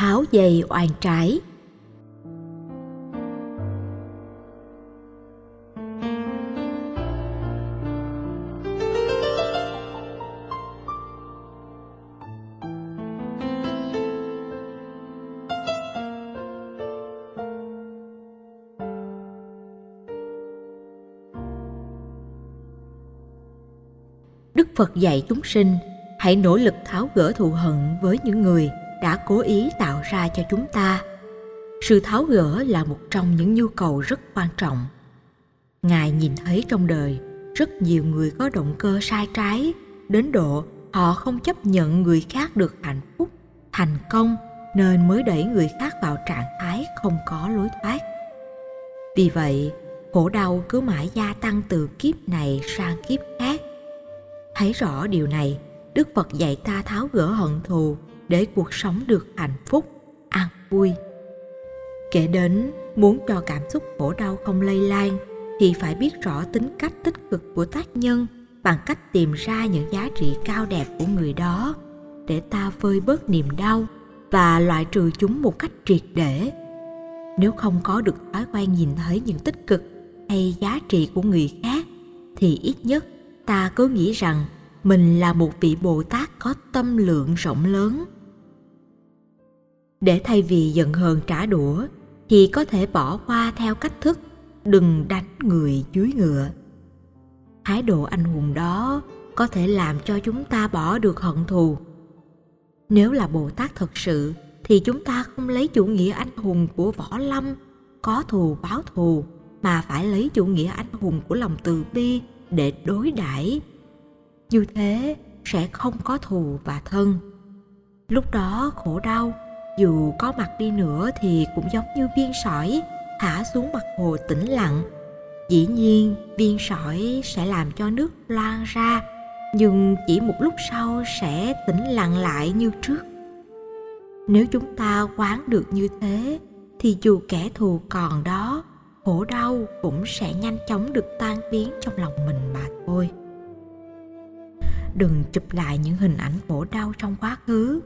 tháo dây oan trái Đức Phật dạy chúng sinh, hãy nỗ lực tháo gỡ thù hận với những người đã cố ý tạo ra cho chúng ta. Sự tháo gỡ là một trong những nhu cầu rất quan trọng. Ngài nhìn thấy trong đời rất nhiều người có động cơ sai trái đến độ họ không chấp nhận người khác được hạnh phúc, thành công nên mới đẩy người khác vào trạng thái không có lối thoát. Vì vậy, khổ đau cứ mãi gia tăng từ kiếp này sang kiếp khác thấy rõ điều này đức phật dạy ta tháo gỡ hận thù để cuộc sống được hạnh phúc, an vui. Kể đến muốn cho cảm xúc khổ đau không lây lan thì phải biết rõ tính cách tích cực của tác nhân bằng cách tìm ra những giá trị cao đẹp của người đó để ta vơi bớt niềm đau và loại trừ chúng một cách triệt để. Nếu không có được thói quen nhìn thấy những tích cực hay giá trị của người khác thì ít nhất ta cứ nghĩ rằng mình là một vị bồ tát có tâm lượng rộng lớn để thay vì giận hờn trả đũa, thì có thể bỏ qua theo cách thức, đừng đánh người dưới ngựa. Thái độ anh hùng đó có thể làm cho chúng ta bỏ được hận thù. Nếu là bồ tát thật sự, thì chúng ta không lấy chủ nghĩa anh hùng của võ lâm có thù báo thù, mà phải lấy chủ nghĩa anh hùng của lòng từ bi để đối đãi. Như thế sẽ không có thù và thân. Lúc đó khổ đau dù có mặt đi nữa thì cũng giống như viên sỏi, thả xuống mặt hồ tĩnh lặng. Dĩ nhiên, viên sỏi sẽ làm cho nước loang ra, nhưng chỉ một lúc sau sẽ tĩnh lặng lại như trước. Nếu chúng ta quán được như thế, thì dù kẻ thù còn đó, khổ đau cũng sẽ nhanh chóng được tan biến trong lòng mình mà thôi. Đừng chụp lại những hình ảnh khổ đau trong quá khứ.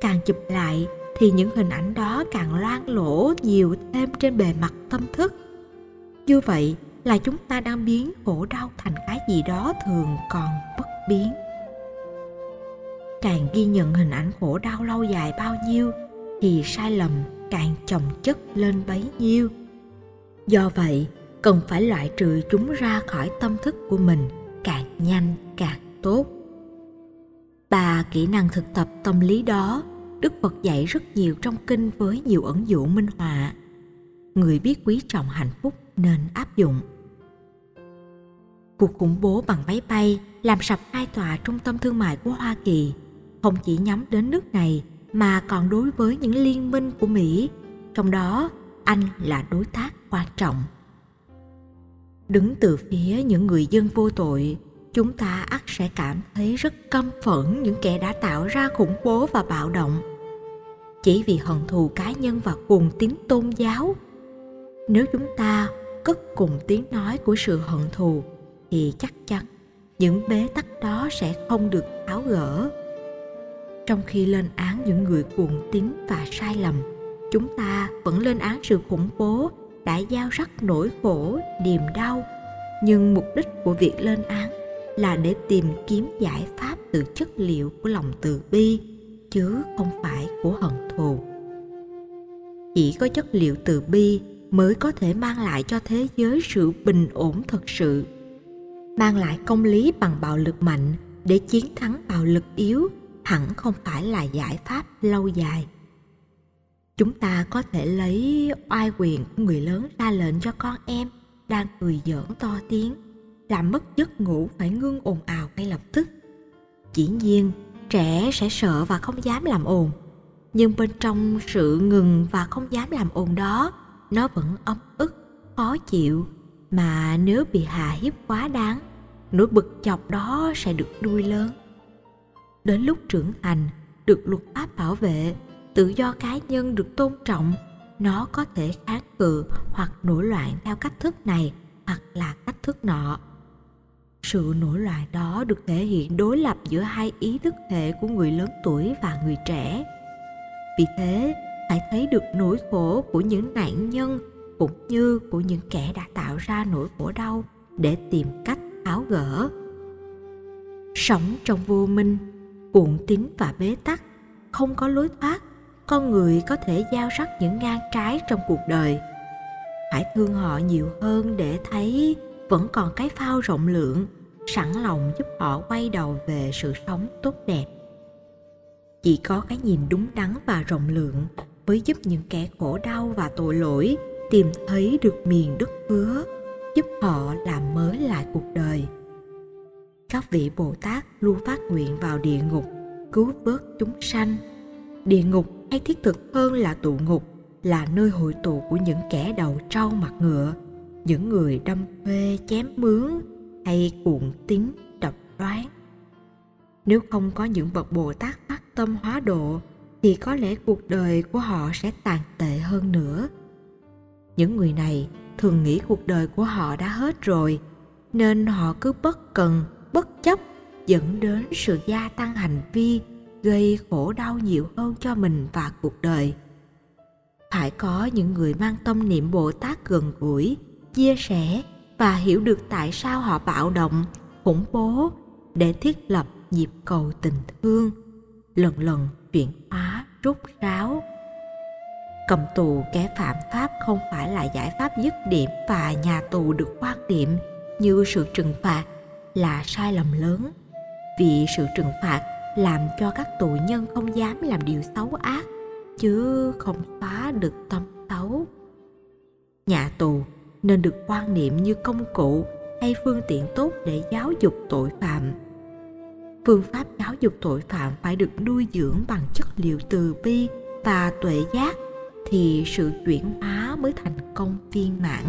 Càng chụp lại thì những hình ảnh đó càng loang lổ nhiều thêm trên bề mặt tâm thức. Như vậy là chúng ta đang biến khổ đau thành cái gì đó thường còn bất biến. Càng ghi nhận hình ảnh khổ đau lâu dài bao nhiêu, thì sai lầm càng chồng chất lên bấy nhiêu. Do vậy, cần phải loại trừ chúng ra khỏi tâm thức của mình càng nhanh càng tốt. Ba kỹ năng thực tập tâm lý đó đức phật dạy rất nhiều trong kinh với nhiều ẩn dụ minh họa. Người biết quý trọng hạnh phúc nên áp dụng. Cuộc khủng bố bằng máy bay làm sập hai tòa trung tâm thương mại của hoa kỳ. Không chỉ nhắm đến nước này, mà còn đối với những liên minh của mỹ. Trong đó, anh là đối tác quan trọng. Đứng từ phía những người dân vô tội chúng ta ắt sẽ cảm thấy rất căm phẫn, những kẻ đã tạo ra khủng bố và bạo động. Chỉ vì hận thù cá nhân và cuồng tín tôn giáo. Nếu chúng ta cất cùng tiếng nói của sự hận thù, thì chắc chắn những bế tắc đó sẽ không được tháo gỡ. Trong khi lên án những người cuồng tín và sai lầm, chúng ta vẫn lên án sự khủng bố đã gieo rắc nỗi khổ, niềm đau. Nhưng mục đích của việc lên án là để tìm kiếm giải pháp từ chất liệu của lòng từ bi, chứ không phải của hận thù. Chỉ có chất liệu từ bi mới có thể mang lại cho thế giới sự bình ổn thực sự, mang lại công lý bằng bạo lực mạnh để chiến thắng bạo lực yếu hẳn không phải là giải pháp lâu dài. Chúng ta có thể lấy oai quyền của người lớn ra lệnh cho con em đang cười giỡn to tiếng làm mất giấc ngủ phải ngưng ồn ào ngay lập tức. Dĩ nhiên, trẻ sẽ sợ và không dám làm ồn. Nhưng bên trong sự ngừng và không dám làm ồn đó, nó vẫn ấm ức, khó chịu. Mà nếu bị hà hiếp quá đáng, nỗi bực chọc đó sẽ được nuôi lớn. Đến lúc trưởng thành, được luật pháp bảo vệ, tự do cá nhân được tôn trọng, nó có thể kháng cự hoặc nổi loạn theo cách thức này hoặc là cách thức nọ sự nổi loạn đó được thể hiện đối lập giữa hai ý thức hệ của người lớn tuổi và người trẻ. Vì thế, phải thấy được nỗi khổ của những nạn nhân cũng như của những kẻ đã tạo ra nỗi khổ đau để tìm cách tháo gỡ. Sống trong vô minh, cuộn tín và bế tắc, không có lối thoát, con người có thể giao rắc những ngang trái trong cuộc đời. Phải thương họ nhiều hơn để thấy vẫn còn cái phao rộng lượng sẵn lòng giúp họ quay đầu về sự sống tốt đẹp. Chỉ có cái nhìn đúng đắn và rộng lượng mới giúp những kẻ khổ đau và tội lỗi tìm thấy được miền đất hứa, giúp họ làm mới lại cuộc đời. Các vị bồ tát luôn phát nguyện vào địa ngục cứu vớt chúng sanh. Địa ngục hay thiết thực hơn là tụ ngục là nơi hội tụ của những kẻ đầu trâu mặt ngựa, những người đâm thuê chém mướn hay cuộn tín độc đoán. Nếu không có những bậc bồ tát phát tâm hóa độ, thì có lẽ cuộc đời của họ sẽ tàn tệ hơn nữa. Những người này thường nghĩ cuộc đời của họ đã hết rồi, nên họ cứ bất cần, bất chấp dẫn đến sự gia tăng hành vi, gây khổ đau nhiều hơn cho mình và cuộc đời. Phải có những người mang tâm niệm bồ tát gần gũi, chia sẻ và hiểu được tại sao họ bạo động, khủng bố để thiết lập nhịp cầu tình thương. Lần lần chuyển hóa, rút ráo. Cầm tù kẻ phạm pháp không phải là giải pháp dứt điểm và nhà tù được quan điểm như sự trừng phạt là sai lầm lớn. Vì sự trừng phạt làm cho các tù nhân không dám làm điều xấu ác, chứ không phá được tâm xấu. Nhà tù nên được quan niệm như công cụ hay phương tiện tốt để giáo dục tội phạm. Phương pháp giáo dục tội phạm phải được nuôi dưỡng bằng chất liệu từ bi và tuệ giác thì sự chuyển hóa mới thành công viên mãn.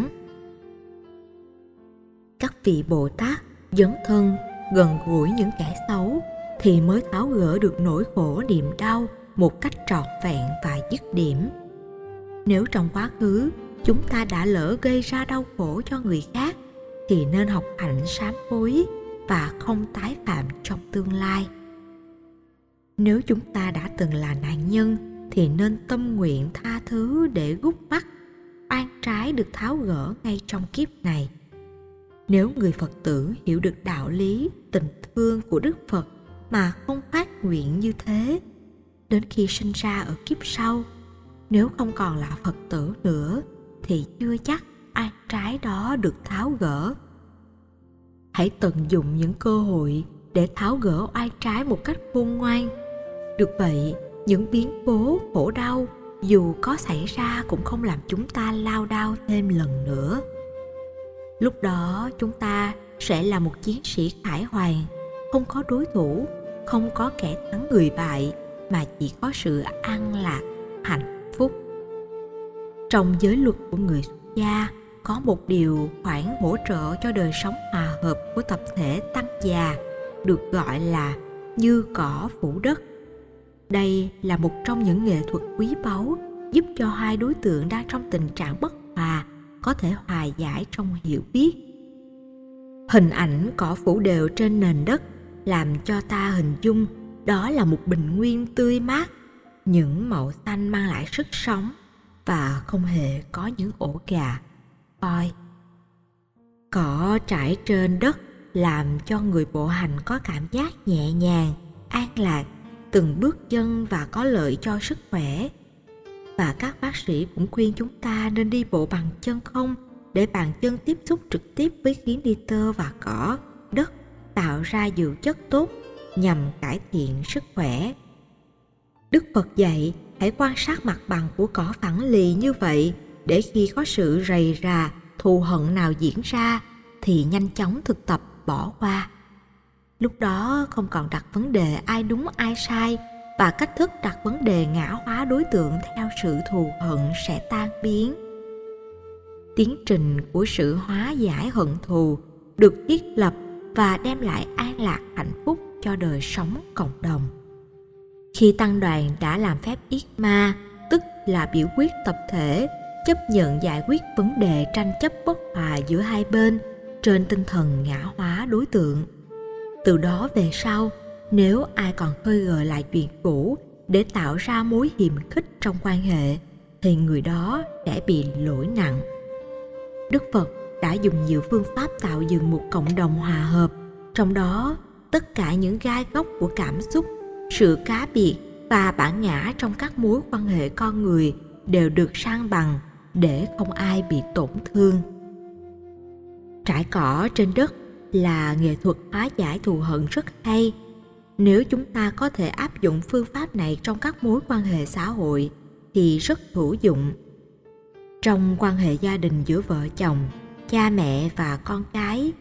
Các vị bồ tát dấn thân gần gũi những kẻ xấu thì mới tháo gỡ được nỗi khổ niềm đau một cách trọn vẹn và dứt điểm. Nếu trong quá khứ chúng ta đã lỡ gây ra đau khổ cho người khác, thì nên học hạnh sám hối và không tái phạm trong tương lai. Nếu chúng ta đã từng là nạn nhân, thì nên tâm nguyện tha thứ để gút mắt, oan trái được tháo gỡ ngay trong kiếp này. Nếu người phật tử hiểu được đạo lý, tình thương của đức phật mà không phát nguyện như thế, đến khi sinh ra ở kiếp sau, nếu không còn là phật tử nữa thì chưa chắc ai trái đó được tháo gỡ. Hãy tận dụng những cơ hội để tháo gỡ oai trái một cách khôn ngoan. Được vậy, những biến cố, khổ đau dù có xảy ra cũng không làm chúng ta lao đao thêm lần nữa. Lúc đó, chúng ta sẽ là một chiến sĩ khải hoàn, không có đối thủ, không có kẻ thắng người bại, mà chỉ có sự an lạc, hạnh phúc trong giới luật của người xuất gia, có một điều khoản hỗ trợ cho đời sống hòa hợp của tập thể tăng già, được gọi là như cỏ phủ đất. Đây là một trong những nghệ thuật quý báu, giúp cho hai đối tượng đang trong tình trạng bất hòa có thể hòa giải trong hiểu biết. Hình ảnh cỏ phủ đều trên nền đất làm cho ta hình dung đó là một bình nguyên tươi mát, những màu xanh mang lại sức sống và không hề có những ổ gà. Voi cỏ trải trên đất làm cho người bộ hành có cảm giác nhẹ nhàng, an lạc, từng bước chân và có lợi cho sức khỏe. Và các bác sĩ cũng khuyên chúng ta nên đi bộ bằng chân không để bàn chân tiếp xúc trực tiếp với khí nitơ và cỏ đất, tạo ra dưỡng chất tốt nhằm cải thiện sức khỏe. Đức phật dạy hãy quan sát mặt bằng của cỏ phẳng lì như vậy để khi có sự rầy rà, thù hận nào diễn ra thì nhanh chóng thực tập bỏ qua. Lúc đó không còn đặt vấn đề ai đúng, ai sai và cách thức đặt vấn đề ngã hóa đối tượng theo sự thù hận sẽ tan biến. Tiến trình của sự hóa giải hận thù được thiết lập và đem lại an lạc hạnh phúc cho đời sống cộng đồng khi tăng đoàn đã làm phép yết ma tức là biểu quyết tập thể, chấp nhận giải quyết vấn đề tranh chấp bất hòa giữa hai bên trên tinh thần ngã hóa đối tượng. Từ đó về sau, nếu ai còn khơi gợi lại chuyện cũ để tạo ra mối hiềm khích trong quan hệ, thì người đó sẽ bị lỗi nặng. Đức phật đã dùng nhiều phương pháp tạo dựng một cộng đồng hòa hợp, trong đó tất cả những gai góc của cảm xúc sự cá biệt và bản ngã trong các mối quan hệ con người đều được sang bằng để không ai bị tổn thương. Trải cỏ trên đất là nghệ thuật hóa giải thù hận rất hay. Nếu chúng ta có thể áp dụng phương pháp này trong các mối quan hệ xã hội thì rất hữu dụng. Trong quan hệ gia đình giữa vợ chồng, cha mẹ và con cái,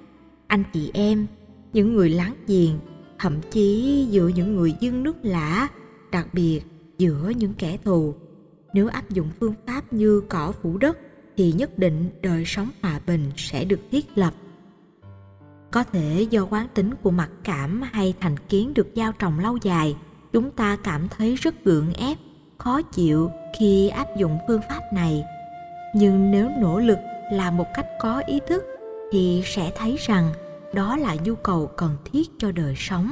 anh chị em, những người láng giềng thậm chí giữa những người dân nước lạ đặc biệt giữa những kẻ thù. Nếu áp dụng phương pháp như cỏ phủ đất thì nhất định đời sống hòa bình sẽ được thiết lập. Có thể do quán tính của mặc cảm hay thành kiến được gieo trồng lâu dài, chúng ta cảm thấy rất gượng ép, khó chịu khi áp dụng phương pháp này. Nhưng nếu nỗ lực làm một cách có ý thức thì sẽ thấy rằng đó là nhu cầu cần thiết cho đời sống.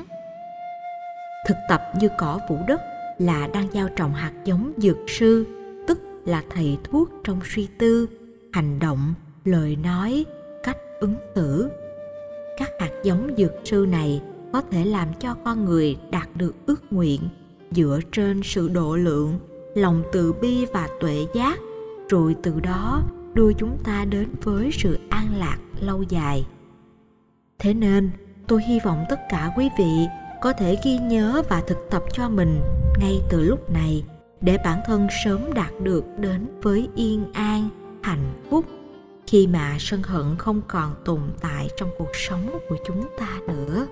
Thực tập như cỏ vũ đất là đang gieo trồng hạt giống dược sư, tức là thầy thuốc trong suy tư, hành động, lời nói, cách ứng xử. Các hạt giống dược sư này có thể làm cho con người đạt được ước nguyện dựa trên sự độ lượng, lòng từ bi và tuệ giác, rồi từ đó đưa chúng ta đến với sự an lạc lâu dài thế nên, tôi hy vọng tất cả quý vị có thể ghi nhớ và thực tập cho mình ngay từ lúc này, để bản thân sớm đạt được đến với yên an, hạnh phúc khi mà sân hận không còn tồn tại trong cuộc sống của chúng ta nữa.